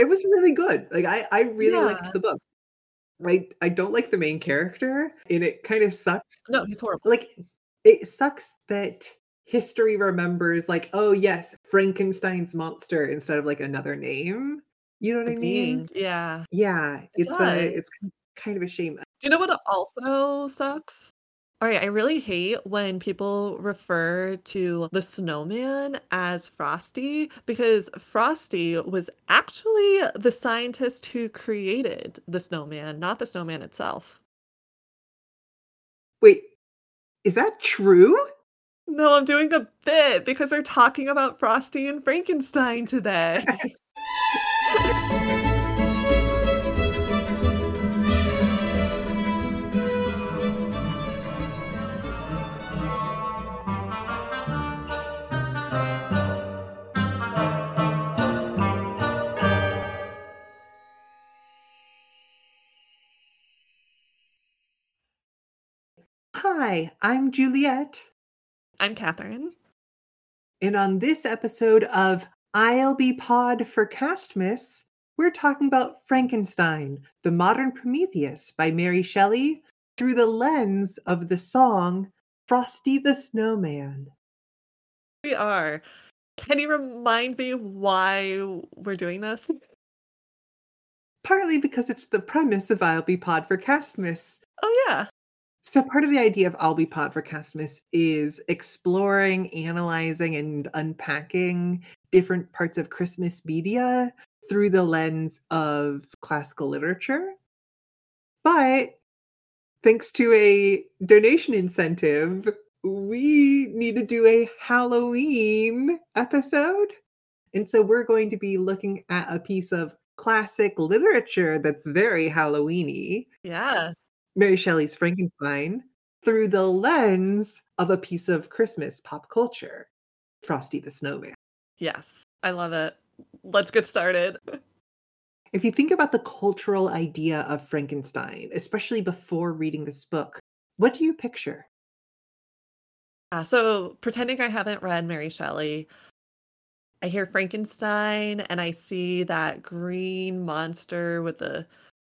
It was really good. Like, I I really liked the book. Right? I don't like the main character, and it kinda sucks. No, he's horrible. Like, it sucks that history remembers, like, "Oh, yes, Frankenstein's monster," instead of, like, another name. You know what The I mean? being, yeah. Yeah, It it's a it's kind of a shame. Do you know what also sucks? Alright, I really hate when people refer to the snowman as Frosty, because Frosty was actually the scientist who created the snowman, not the snowman itself. Wait, is that true? No, I'm doing a bit because we're talking about Frosty and Frankenstein today. Hi, I'm Juliet. I'm Katherine. And on this episode of I'll Be Pod for Castmas, we're talking about Frankenstein, the Modern Prometheus by Mary Shelley through the lens of the song Frosty the Snowman. We are. Can you remind me why we're doing this? Partly because it's the premise of I'll Be Pod for Castmas. Oh, yeah. So part of the idea of I'll Be Pod for Castmas is exploring, analyzing, and unpacking different parts of Christmas media through the lens of classical literature. But thanks to a donation incentive, we need to do a Halloween episode. And so we're going to be looking at a piece of classic literature that's very Halloweeny. Yeah. Mary Shelley's Frankenstein through the lens of a piece of Christmas pop culture, Frosty the Snowman. Yes, I love it. Let's get started. If you think about the cultural idea of Frankenstein, especially before reading this book, what do you picture? Uh, so, pretending I haven't read Mary Shelley, I hear Frankenstein and I see that green monster with the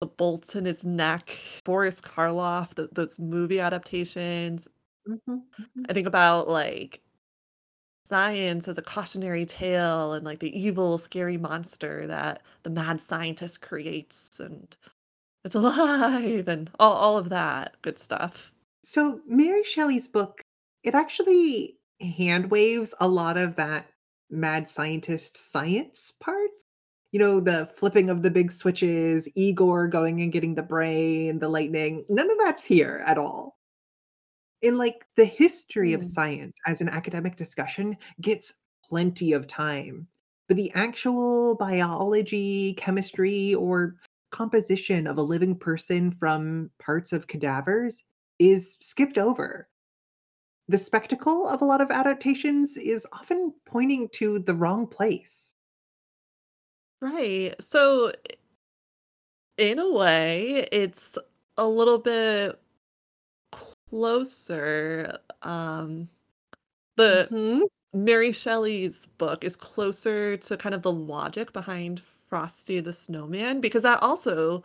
the bolts in his neck, Boris Karloff, th those movie adaptations. Mhm, mhm. I think about, like science as a cautionary tale and, like, the evil, scary monster that the mad scientist creates, and it's alive, and all all of that good stuff. So, Mary Shelley's book, it actually hand waves a lot of that mad scientist science part. You know, the flipping of the big switches, Igor going and getting the brain, the lightning, none of that's here at all. In, like, the history of Mm. science as an academic discussion gets plenty of time, but the actual biology, chemistry, or composition of a living person from parts of cadavers is skipped over. The spectacle of a lot of adaptations is often pointing to the wrong place. Right. So, in a way, it's a little bit closer, um the Mhm. Mary Shelley's book is closer to kind of the logic behind Frosty the Snowman, because that also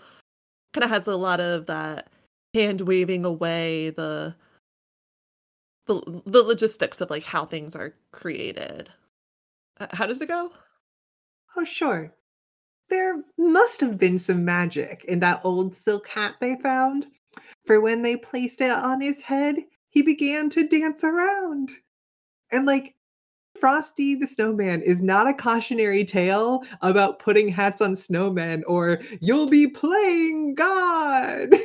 kinda has a lot of that hand waving away the the the logistics of, like, how things are created. How does it go? Oh, sure. There must have been some magic in that old silk hat they found, for when they placed it on his head, he began to dance around. And, like, Frosty the Snowman is not a cautionary tale about putting hats on snowmen or "You'll be playing God."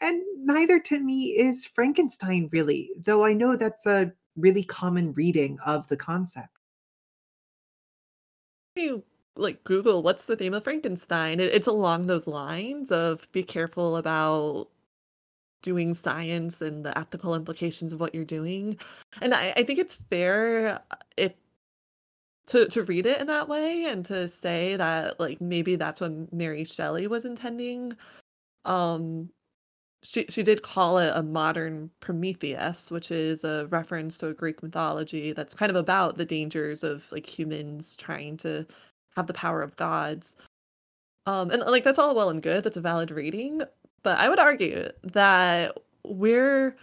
And neither to me is Frankenstein really, though I know that's a really common reading of the concept. You, like, Google what's the theme of Frankenstein, it it's along those lines of be careful about doing science and the ethical implications of what you're doing, and I I think it's fair, uh, if to to read it in that way and to say that, like, maybe that's what Mary Shelley was intending. Um, she she did call it a modern Prometheus, which is a reference to a Greek mythology that's kind of about the dangers of, like, humans trying to have the power of gods. Um, and like that's all well and good. That's a valid reading, but I would argue that we're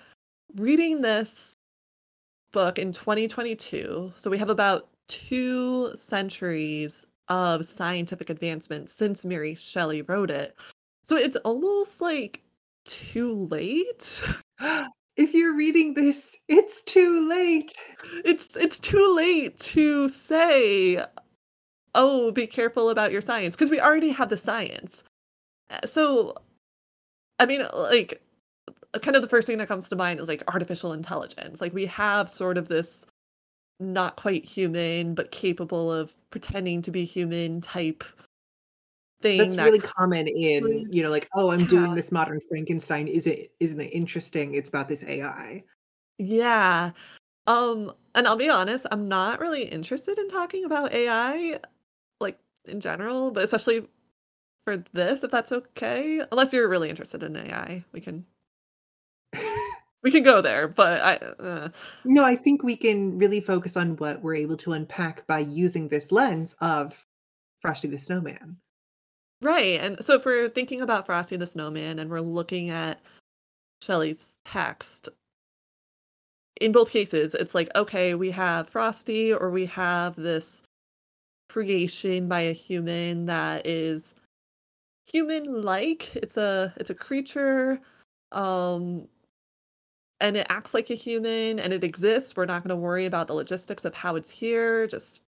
reading this book in 2022. So we have about two centuries of scientific advancement since Mary Shelley wrote it. So it's almost like too late. if you're reading this, it's too late. It's it's too late to say, "Oh, be careful about your science," because we already have the science. Uh, so, I mean, like, kind of the first thing that comes to mind is like artificial intelligence. Like, we have sort of this not quite human, but capable of pretending to be human type thing. That's that really common in, you know, like, oh, I'm doing this modern Frankenstein. Is it isn't it interesting? It's about this AI. Yeah. Um, and I'll be honest, I'm not really interested in talking about AI, in general, but especially for this, if that's okay. Unless you're really interested in AI, we can we can go there. But I, uh, No, I think we can really focus on what we're able to unpack by using this lens of Frosty the Snowman. right. And so if we're thinking about Frosty the Snowman and we're looking at Shelley's text, in both cases, it's like okay, we have Frosty or we have this creation by a human that is human-like. It's a it's a creature, um, and it acts like a human and it exists. We're not going to worry about the logistics of how it's here. Just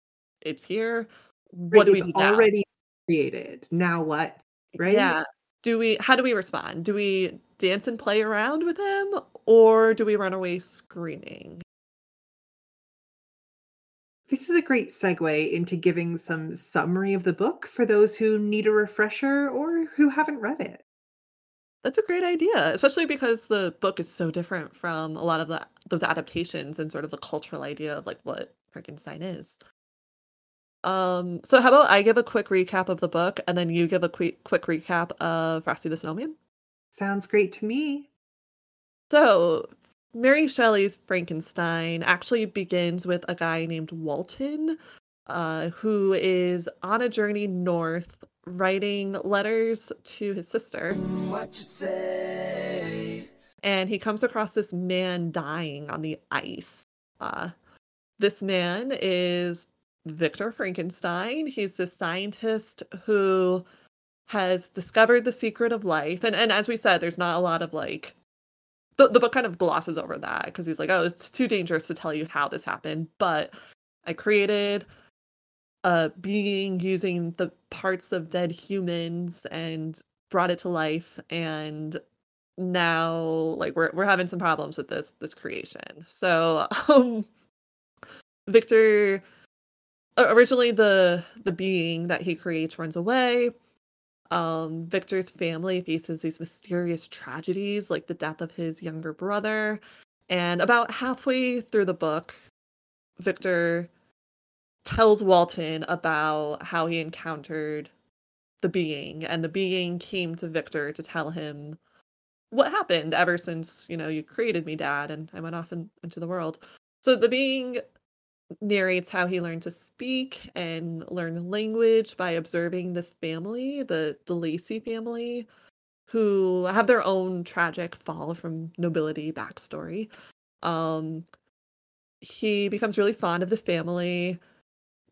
it's here. What Right, do we do now? already created. Now what? Right? Yeah. Do we how do we respond? Do we dance and play around with him or do we run away screaming? This is a great segue into giving some summary of the book for those who need a refresher or who haven't read it. That's a great idea, especially because the book is so different from a lot of the those adaptations and sort of the cultural idea of like what Frankenstein is. Um, so how about I give a quick recap of the book and then you give a quick quick recap of Frosty the Snowman? Sounds great to me. So, Mary Shelley's Frankenstein actually begins with a guy named Walton, uh, who is on a journey north writing letters to his sister. What you say? and he comes across this man dying on the ice. Uh, this man is Victor Frankenstein. He's this scientist who has discovered the secret of life. And and as we said, there's not a lot of like the, the book kind of glosses over that because he's like, oh, it's too dangerous to tell you how this happened. But I created a being using the parts of dead humans and brought it to life and now like we're we're having some problems with this this creation. So um Victor originally the the being that he creates runs away. Um Victor's family faces these mysterious tragedies like the death of his younger brother and about halfway through the book Victor tells Walton about how he encountered the being and the being came to Victor to tell him what happened ever since you know you created me dad and i went off in, into the world. So the being narrates how he learned to speak and learn language by observing this family the De Lacey family who have their own tragic fall from nobility backstory. Um he becomes really fond of this family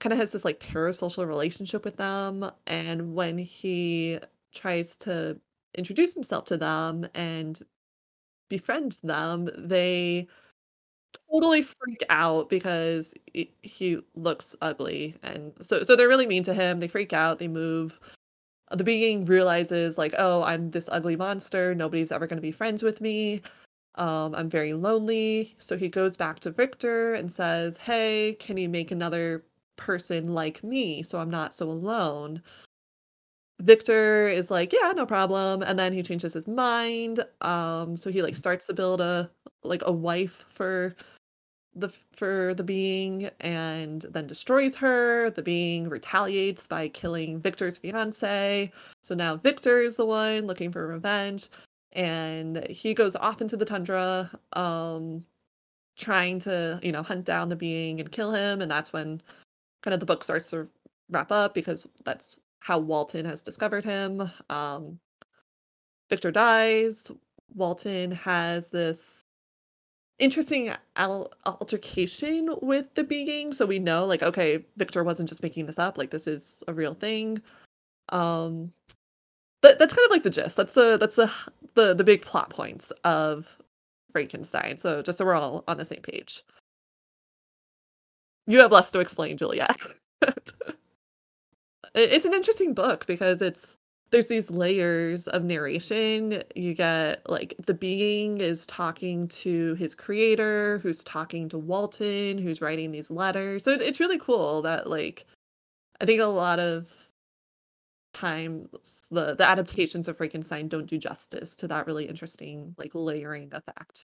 kind of has this like parasocial relationship with them and when he tries to introduce himself to them and befriend them they totally freak out because he he looks ugly and so so they're really mean to him they freak out they move. The being realizes like oh i'm this ugly monster nobody's ever going to be friends with me. Um i'm very lonely. So he goes back to victor and says hey can you make another person like me so i'm not so alone? Victor is like yeah no problem. And then he changes his mind um so he like starts to build a like a wife for the for the being and then destroys her. The being retaliates by killing Victor's fiance. So now Victor is the one looking for revenge and he goes off into the tundra um trying to, you know, hunt down the being and kill him and that's when kind of the book starts to wrap up because that's how Walton has discovered him. Um, Victor dies. Walton has this interesting al- altercation with the being so we know like okay victor wasn't just making this up like this is a real thing. Um that's kind of like the gist. That's the that's the the, the big plot points of frankenstein. So just so we're all on the same page. You have less to explain juliet it's an interesting book because it's there's these layers of narration. You get like the being is talking to his creator, who's talking to Walton, who's writing these letters. So it, it's really cool that like I think a lot of times the the adaptations of Frankenstein don't do justice to that really interesting like layering effect.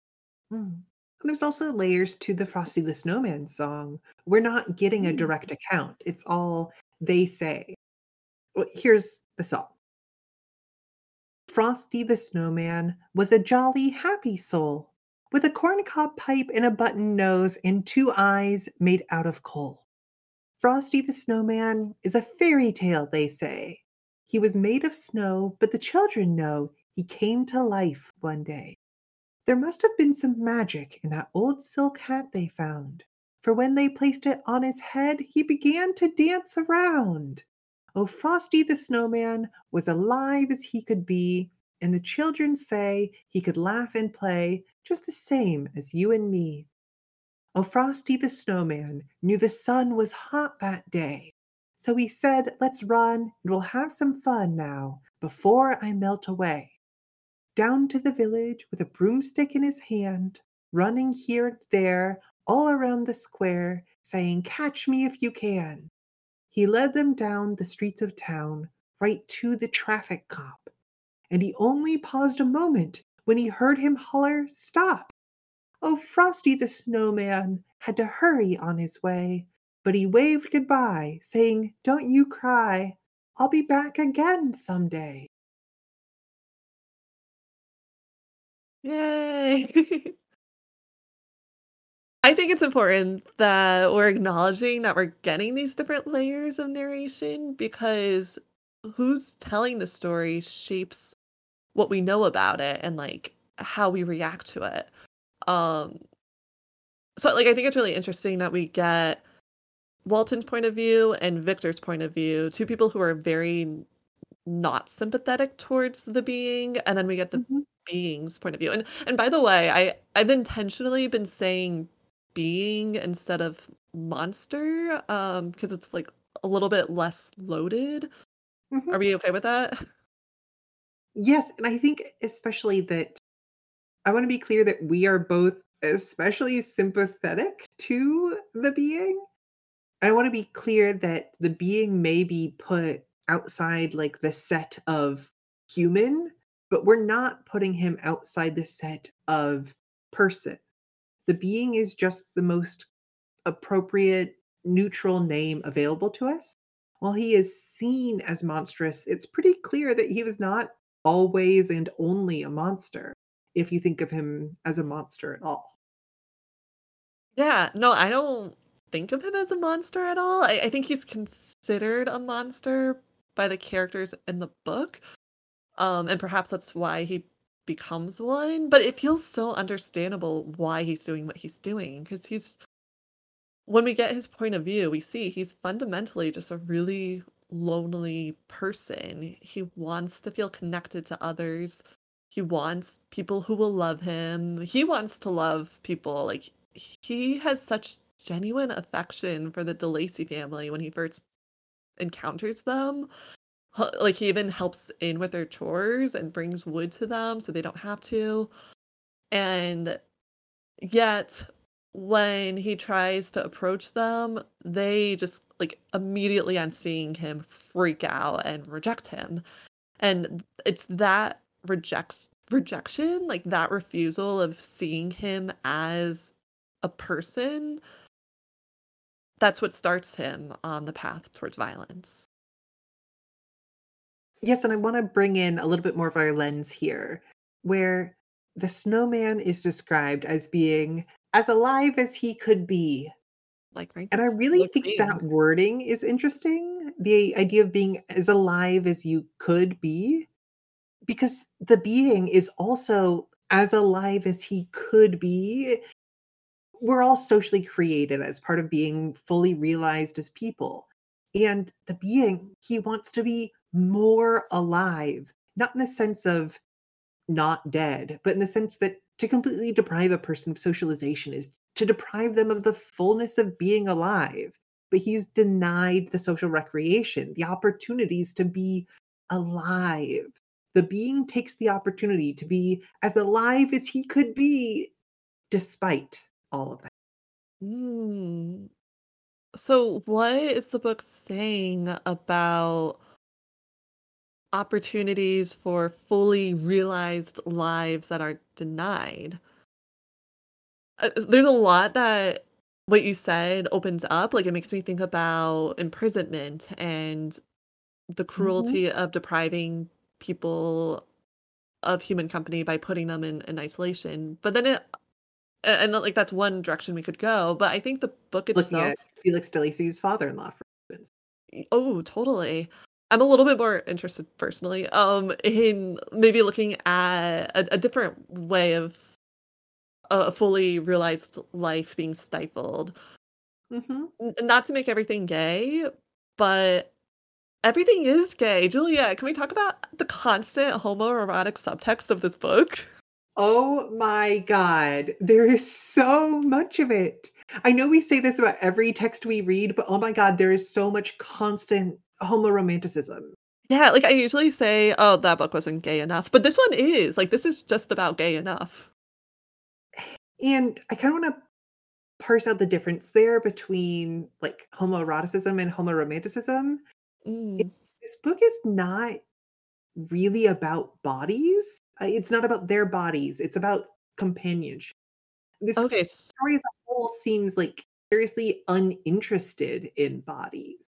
Mm. There's also layers to the Frosty the Snowman song. We're not getting a Mm. direct account. It's all they say. Well, here's the song. Frosty the Snowman was a jolly, happy soul with a corncob pipe and a button nose and two eyes made out of coal. Frosty the Snowman is a fairy tale, they say. He was made of snow, but the children know he came to life one day. There must have been some magic in that old silk hat they found, for when they placed it on his head, he began to dance around. Oh, Frosty the Snowman was alive as he could be, and the children say he could laugh and play just the same as you and me. Oh, Frosty the Snowman knew the sun was hot that day. So he said, Let's run and we'll have some fun now before I melt away. Down to the village with a broomstick in his hand, running here and there all around the square, saying, Catch me if you can. He led them down the streets of town, right to the traffic cop. And he only paused a moment when he heard him holler, Stop! Oh, Frosty the Snowman had to hurry on his way, but he waved goodbye, saying, Don't you cry, I'll be back again someday. Yay. I think it's important that we're acknowledging that we're getting these different layers of narration because who's telling the story shapes what we know about it and like how we react to it. Um so like I think it's really interesting that we get Walton's point of view and Victor's point of view, two people who are very not sympathetic towards the being, and then we get the Mhm. being's point of view. And and by the way, I I've intentionally been saying being instead of monster um because it's like a little bit less loaded. Mhm. Are we okay with that? Yes, and I think especially that I want to be clear that we are both especially sympathetic to the being. And I want to be clear that the being may be put outside like the set of human, but we're not putting him outside the set of person. The being is just the most appropriate neutral name available to us. While he is seen as monstrous, it's pretty clear that he was not always and only a monster if you think of him as a monster at all. Yeah, no, I don't think of him as a monster at all. I, I think he's considered a monster by the characters in the book. Um, and perhaps that's why he becomes one. But it feels so understandable why he's doing what he's doing. Because he's when we get his point of view, we see he's fundamentally just a really lonely person. He wants to feel connected to others. He wants people who will love him. He wants to love people. Like he has such genuine affection for the De Lacey family when he first encounters them. Like he even helps in with their chores and brings wood to them so they don't have to. And yet when he tries to approach them, they just like immediately on seeing him freak out and reject him. And it's that rejects rejection, like that refusal of seeing him as a person that's what starts him on the path towards violence. Yes, and I want to bring in a little bit more of our lens here, where the snowman is described as being as alive as he could be. Like And I really think mean. that wording is interesting. The idea of being as alive as you could be, because the being is also as alive as he could be. We're all socially created as part of being fully realized as people. And the being, he wants to be more alive, not in the sense of not dead, but in the sense that to completely deprive a person of socialization is to deprive them of the fullness of being alive. But he's denied the social recreation, the opportunities to be alive. The being takes the opportunity to be as alive as he could be despite all of that. Mm. So, what is the book saying about opportunities for fully realized lives that are denied? Uh, there's a lot that what you said opens up. Like, it makes me think about imprisonment and the Mhm. cruelty of depriving people of human company by putting them in, in isolation. But then it, and like that's one direction we could go. But I think the book Looking itself at Felix De Lacey's father-in-law, for instance. Oh, totally. I'm a little bit more interested personally, um, in maybe looking at a a different way of a fully realized life being stifled. Mhm. Not to make everything gay, but everything is gay. Juliet, can we talk about the constant homoerotic subtext of this book? Oh my god, there is so much of it. I know we say this about every text we read, but oh my god, there is so much constant homoromanticism. Yeah, like, I usually say, "Oh, that book wasn't gay enough," but this one is, like, this is just about gay enough. And I kinda wanna parse out the difference there between, like, homoeroticism and homoromanticism. Mm. This book is not really about bodies. Uh, it's not about their bodies, it's about companionship. This Okay, story as a whole seems, like, seriously uninterested in bodies.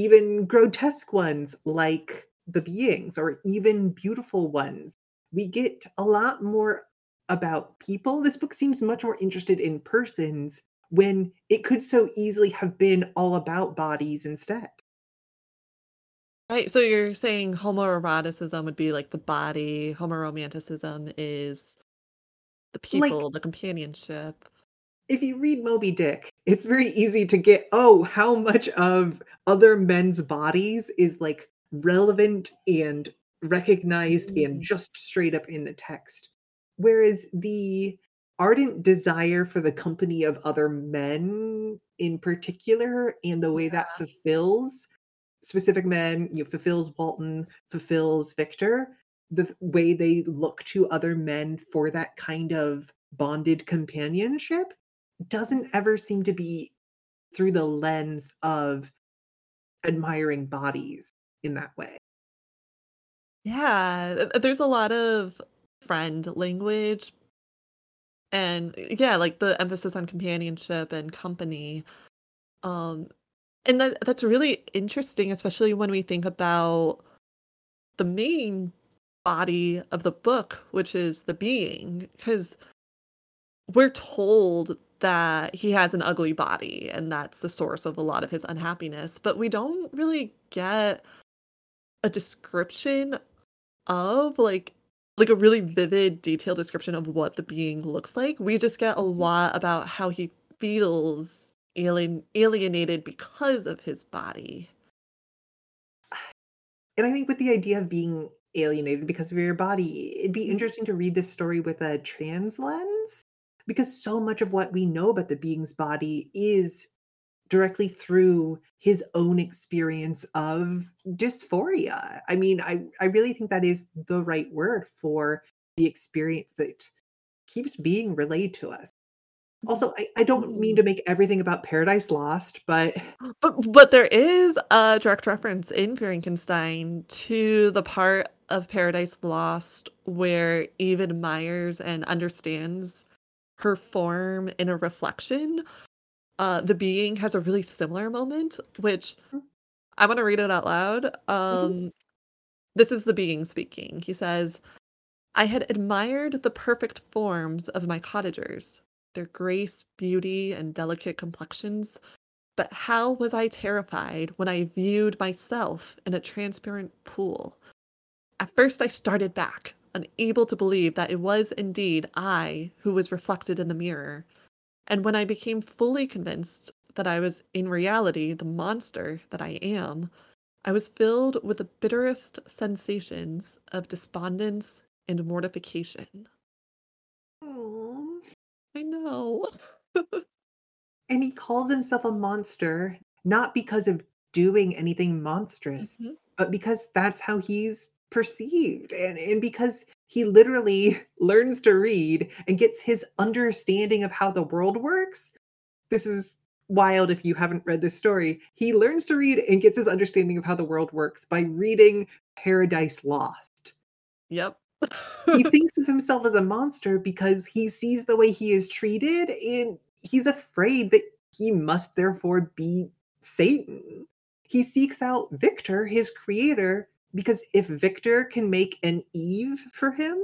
Even grotesque ones like the beings or even beautiful ones. We get a lot more about people. This book seems much more interested in persons when it could so easily have been all about bodies instead. Right, so you're saying homoeroticism would be like the body, homoromanticism is the Like, people, the companionship. If you read Moby Dick, it's very easy to get, oh, how much of other men's bodies is like relevant and recognized and Mm, just straight up in the text. Whereas the ardent desire for the company of other men in particular and the way that fulfills specific men, you know, fulfills Walton, fulfills Victor, the way they look to other men for that kind of bonded companionship doesn't ever seem to be through the lens of admiring bodies in that way. Yeah, th th there's a lot of friend language and yeah, like the emphasis on companionship and company. Um, and that that's really interesting, especially when we think about the main body of the book, which is the being, because we're told that he has an ugly body and that's the source of a lot of his unhappiness, but we don't really get a description of like like a really vivid, detailed description of what the being looks like. We just get a Mhm. lot about how he feels alien alienated because of his body. And I think with the idea of being alienated because of your body, it'd be Mhm. interesting to read this story with a trans lens because so much of what we know about the being's body is directly through his own experience of dysphoria. I mean, I I really think that is the right word for the experience that keeps being relayed to us. Mm-hmm. Also, I I don't mean to mm-hmm. make everything about Paradise Lost, but But but there is a direct reference in Frankenstein to the part of Paradise Lost where Eve admires and understands her form in a reflection. Uh, the being has a really similar moment, which I want to read it out loud. Mhm. Um, this is the being speaking. He says, I had admired the perfect forms of my cottagers. their grace, beauty, and delicate complexions. But how was I terrified when I viewed myself in a transparent pool? At first, I started back, unable to believe that it was indeed I who was reflected in the mirror. And when I became fully convinced that I was in reality the monster that I am, I was filled with the bitterest sensations of despondence and mortification. Aw. I know. And he calls himself a monster not because of doing anything monstrous, Mhm. but because that's how he's perceived and, and because he literally learns to read and gets his understanding of how the world works. This is wild if you haven't read this story. He learns to read and gets his understanding of how the world works by reading Paradise Lost. Yep. He thinks of himself as a monster because he sees the way he is treated and he's afraid that he must therefore be Satan. He seeks out Victor, his creator, because if Victor can make an Eve for him,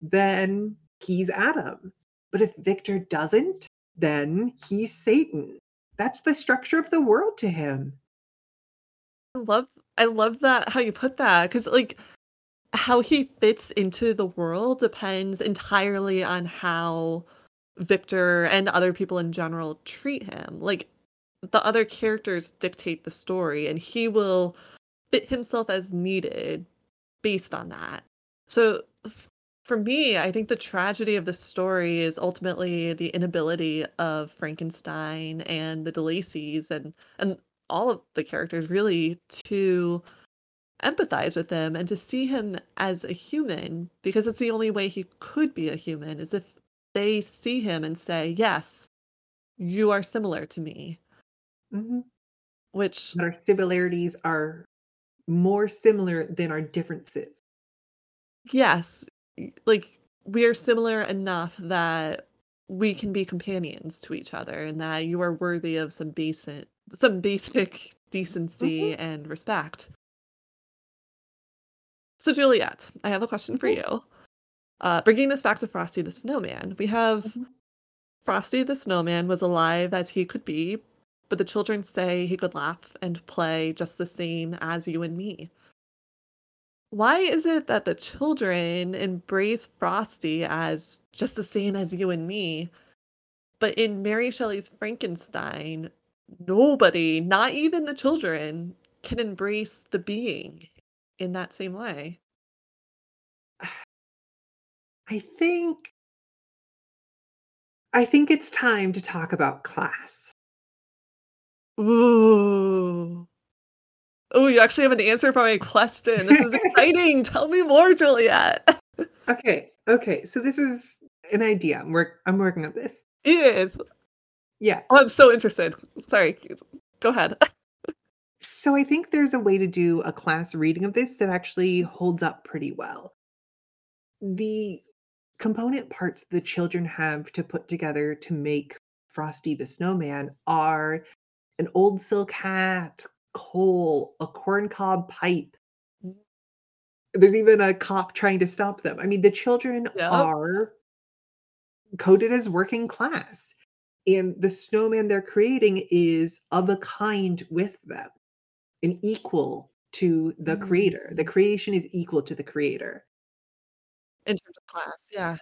then he's Adam. But if Victor doesn't, then he's Satan. That's the structure of the world to him. I love I love that how you put that because like how he fits into the world depends entirely on how Victor and other people in general treat him. Like the other characters dictate the story and he will fit himself as needed based on that. So for me, I think the tragedy of the story is ultimately the inability of Frankenstein and the De Laceys and and all of the characters really to empathize with him and to see him as a human because it's the only way he could be a human is if they see him and say, "Yes, you are similar to me." Mhm. Which our similarities are more similar than our differences. yes, like we are similar enough that we can be companions to each other and that you are worthy of some basic some basic decency and respect. So Juliet, I have a question for Mhm. you. Uh, bringing this back to Frosty the Snowman, we have Mhm. Frosty the Snowman was alive as he could be, but the children say he could laugh and play just the same as you and me. Why is it that the children embrace Frosty as just the same as you and me, but in Mary Shelley's Frankenstein, nobody, not even the children, can embrace the being in that same way? I think I think it's time to talk about class. Ooh. Oh, you actually have an answer for my question. This is exciting. Tell me more, Juliet. Okay, okay. So this is an idea. I'm work I'm working on this. Yes. Yeah. Oh, I'm so interested. Sorry. Go ahead. So I think there's a way to do a class reading of this that actually holds up pretty well. The component parts the children have to put together to make Frosty the Snowman are an old silk hat, coal, a corncob pipe. There's even a cop trying to stop them. I mean, the children Yep. are coded as working class. And the snowman they're creating is of a kind with them and equal to the creator. The Mm. creation is equal to the creator. In terms of class, yeah.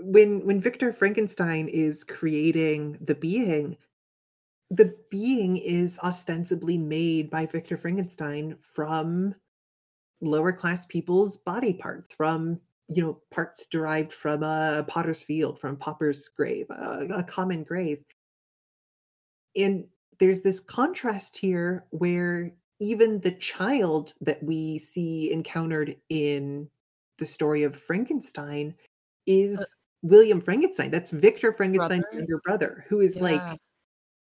When when Victor Frankenstein is creating the being, the being is ostensibly made by Victor Frankenstein from lower class people's body parts, from you know parts derived from a potter's field, from pauper's grave, a, a common grave. And there's this contrast here where even the child that we see encountered in the story of Frankenstein is uh William Frankenstein. That's Victor Frankenstein's Brother? younger brother, who is Yeah. like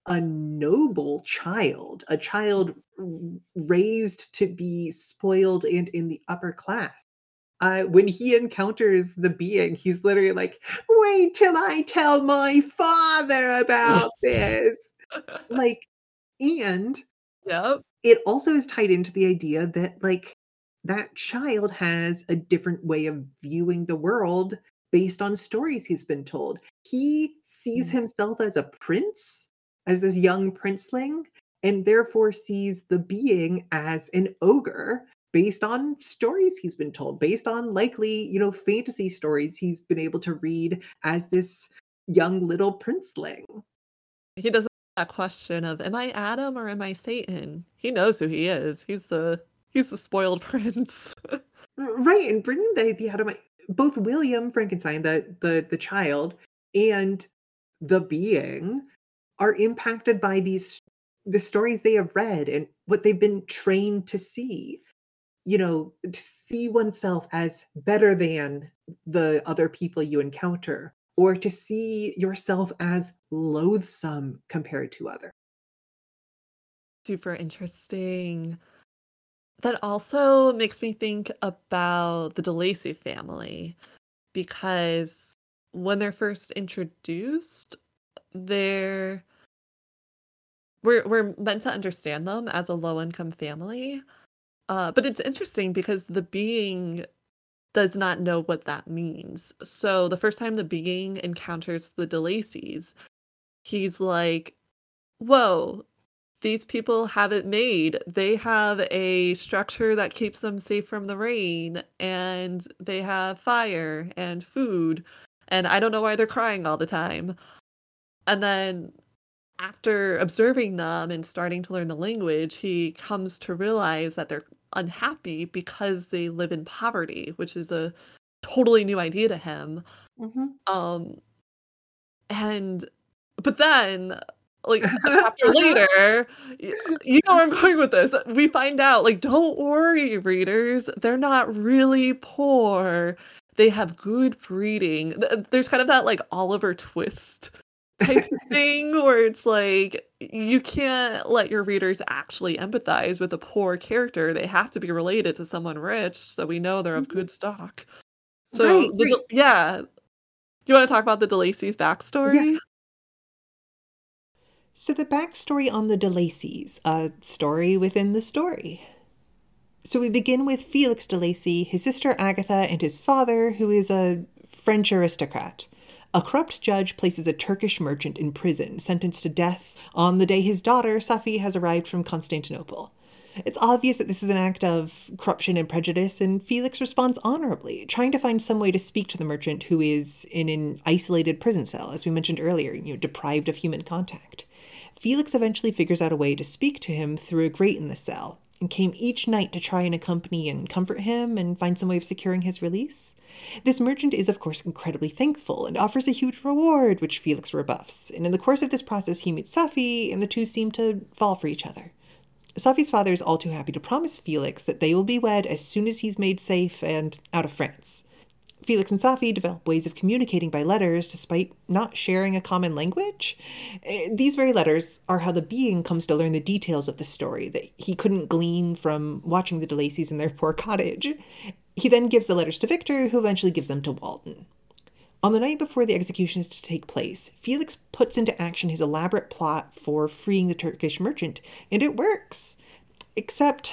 a noble child, a child raised to be spoiled and in the upper class. Uh, when he encounters the being, he's literally like, "Wait till I tell my father about this." like, and Yep. it also is tied into the idea that like that child has a different way of viewing the world based on stories he's been told. He sees Mm. himself as a prince, as this young princeling, and therefore sees the being as an ogre based on stories he's been told, based on likely, you know, fantasy stories he's been able to read as this young little princeling. He doesn't have that question of am I Adam or am I Satan? He knows who he is. He's the he's the spoiled prince. Right, and bringing the the out of my both William Frankenstein, the the the child, and the being are impacted by these the stories they have read and what they've been trained to see. You know, to see oneself as better than the other people you encounter, or to see yourself as loathsome compared to others. Super interesting. That also makes me think about the De Lacey family because when they're first introduced, they're we're we're meant to understand them as a low income family. Uh, but it's interesting because the being does not know what that means. So the first time the being encounters the De Lacey's, he's like, Whoa, these people have it made. They have a structure that keeps them safe from the rain, and they have fire and food. And I don't know why they're crying all the time. And then after observing them and starting to learn the language, he comes to realize that they're unhappy because they live in poverty, which is a totally new idea to him. Mhm. Um, and but then, like a chapter later, y- you know where I'm going with this. We find out, like, don't worry, readers, they're not really poor. They have good breeding. There's kind of that like Oliver Twist type thing where it's like you can't let your readers actually empathize with a poor character. They have to be related to someone rich, so we know they're of Mhm. good stock. So Right, the right. Yeah. Do you want to talk about the De Lacey's backstory? So, the backstory on the De Lacey's, a story within the story. So, we begin with Felix De Lacey, his sister Agatha, and his father, who is a French aristocrat. A corrupt judge places a Turkish merchant in prison, sentenced to death on the day his daughter, Safie, has arrived from Constantinople. It's obvious that this is an act of corruption and prejudice, and Felix responds honorably, trying to find some way to speak to the merchant who is in an isolated prison cell, as we mentioned earlier, you know, deprived of human contact. Felix eventually figures out a way to speak to him through a grate in the cell, and came each night to try and accompany and comfort him and find some way of securing his release. This merchant is, of course, incredibly thankful and offers a huge reward, which Felix rebuffs. And in the course of this process, he meets Safie, and the two seem to fall for each other. Safie's father is all too happy to promise Felix that they will be wed as soon as he's made safe and out of France. Felix and Safie develop ways of communicating by letters despite not sharing a common language. Eh, These very letters are how the being comes to learn the details of the story that he couldn't glean from watching the De Lacey's in their poor cottage. He then gives the letters to Victor, who eventually gives them to Walton. On the night before the execution is to take place, Felix puts into action his elaborate plot for freeing the Turkish merchant, and it works. Except,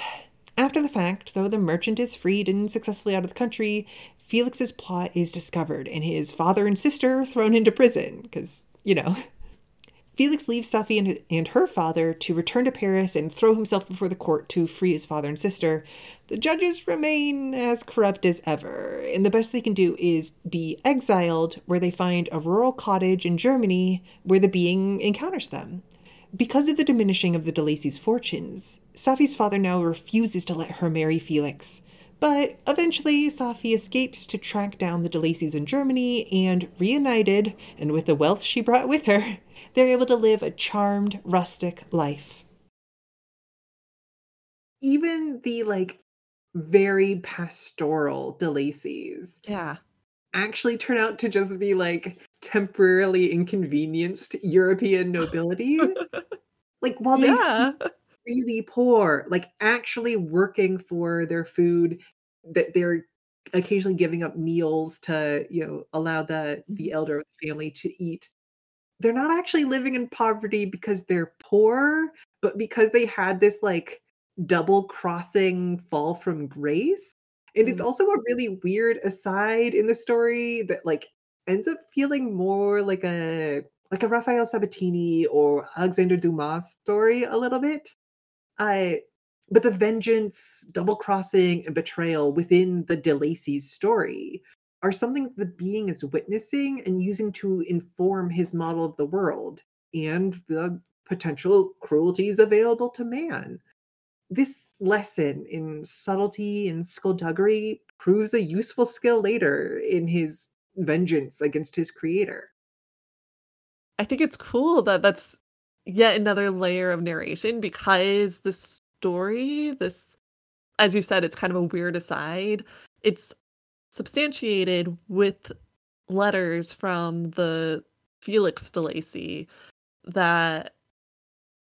after the fact, though the merchant is freed and successfully out of the country, Felix's plot is discovered and his father and sister thrown into prison, because, you know. Felix leaves Safie and, and her father to return to Paris and throw himself before the court to free his father and sister. The judges remain as corrupt as ever, and the best they can do is be exiled, where they find a rural cottage in Germany where the being encounters them. Because of the diminishing of the De Lacey's fortunes, Safie's father now refuses to let her marry Felix. But eventually, Safie escapes to track down the De Lacey's in Germany, and reunited, and with the wealth she brought with her, they're able to live a charmed, rustic life. Even the like very pastoral De Lacey's Yeah. actually turn out to just be like temporarily inconvenienced European nobility. like while they yeah. really poor, like actually working for their food, that they're occasionally giving up meals to, you know, allow the the mm-hmm. elder of the family to eat. They're not actually living in poverty because they're poor, but because they had this like double crossing fall from grace And it's mm. also a really weird aside in the story that like ends up feeling more like a like a Rafael Sabatini or Alexander Dumas story a little bit. I but the vengeance, double crossing, and betrayal within the De Lacey's story are something the being is witnessing and using to inform his model of the world and the potential cruelties available to man. This lesson in subtlety and skullduggery proves a useful skill later in his vengeance against his creator. I think it's cool that that's yet another layer of narration because the story, this, as you said, it's kind of a weird aside. It's substantiated with letters from the Felix de Lacey that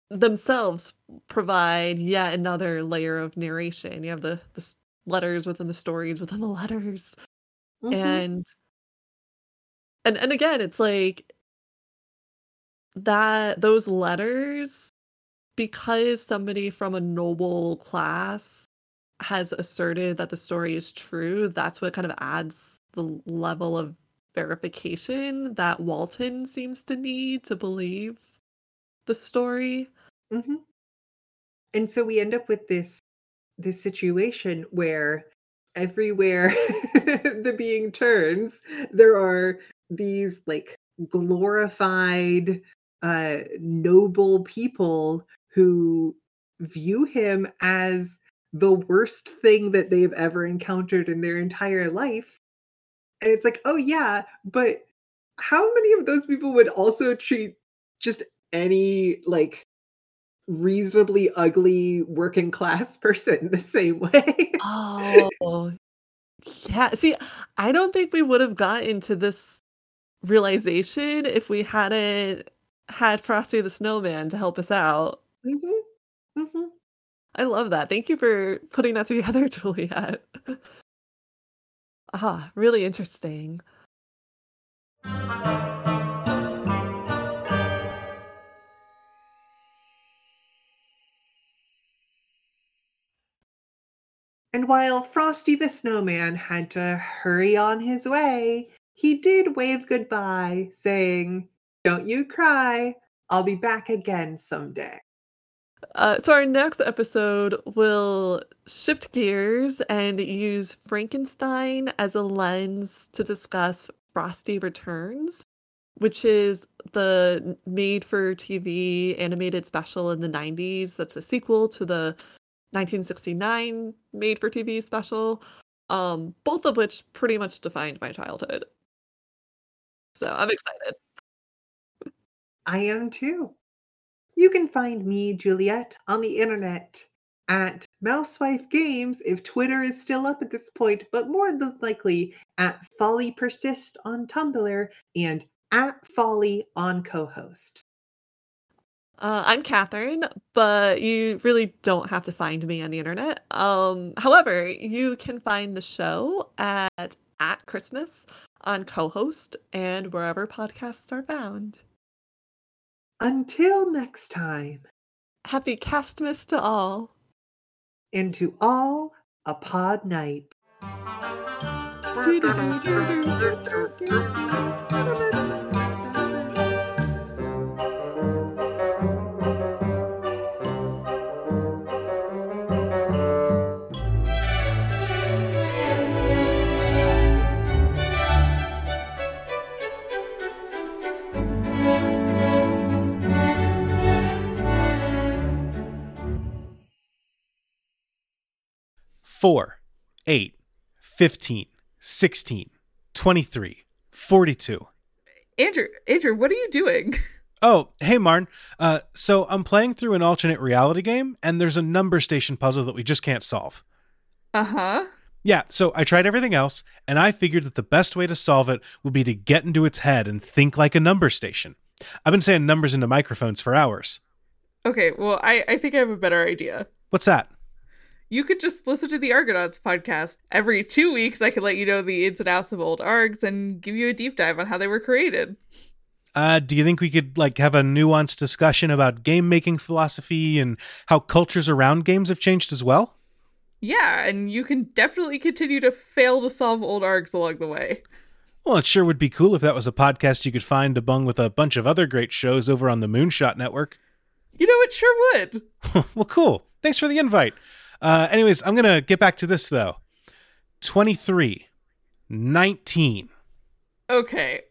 themselves provide yet another layer of narration. You have the the letters within the stories within the letters, Mhm. and and and again, it's like that those letters because somebody from a noble class has asserted that the story is true, that's what kind of adds the level of verification that Walton seems to need to believe the story. Mhm. And so we end up with this this situation where everywhere the being turns, there are these like glorified uh noble people who view him as the worst thing that they've ever encountered in their entire life. And it's like, "Oh yeah, but how many of those people would also treat just any like reasonably ugly working class person the same way. Oh, yeah. See, I don't think we would have gotten to this realization if we hadn't had Frosty the Snowman to help us out. Mhm, mhm. I love that. Thank you for putting that together, Juliet. Ah, really interesting. And while Frosty the Snowman had to hurry on his way, he did wave goodbye, saying, Don't you cry. I'll be back again someday. Uh, so our next episode will shift gears and use Frankenstein as a lens to discuss Frosty Returns, which is the made-for-TV animated special in the 90s. That's a sequel to the 1969 made-for-TV special, um, both of which pretty much defined my childhood. So I'm excited. I am too. You can find me, Juliet, on the internet at Mousewife Games if Twitter is still up at this point, but more than likely at Folly Persist on Tumblr and at Folly on cohost. Uh, I'm Katherine, but you really don't have to find me on the internet. Um, however, you can find the show at at Christmas on cohost and wherever podcasts are found. Until next time, Happy Castmas to all. and to all a pod night. Four, eight, 15, 16, 23, 42. Andrew, Andrew, what are you doing? Oh, hey, Marn. Uh, so I'm playing through an alternate reality game, and there's a number station puzzle that we just can't solve. Uh huh. Yeah, so I tried everything else, and I figured that the best way to solve it would be to get into its head and think like a number station. I've been saying numbers into microphones for hours. Okay, well, I, I think I have a better idea. What's that? you could just listen to the Argonauts podcast. Every two weeks, I can let you know the ins and outs of old ARGs and give you a deep dive on how they were created. Uh, do you think we could like have a nuanced discussion about game making philosophy and how cultures around games have changed as well? Yeah, and you can definitely continue to fail to solve old ARGs along the way. Well, it sure would be cool if that was a podcast you could find to bung with a bunch of other great shows over on the Moonshot Network. You know, it sure would. well, cool. Thanks for the invite. Uh, anyways, I'm going to get back to this though. 23, 19. Okay.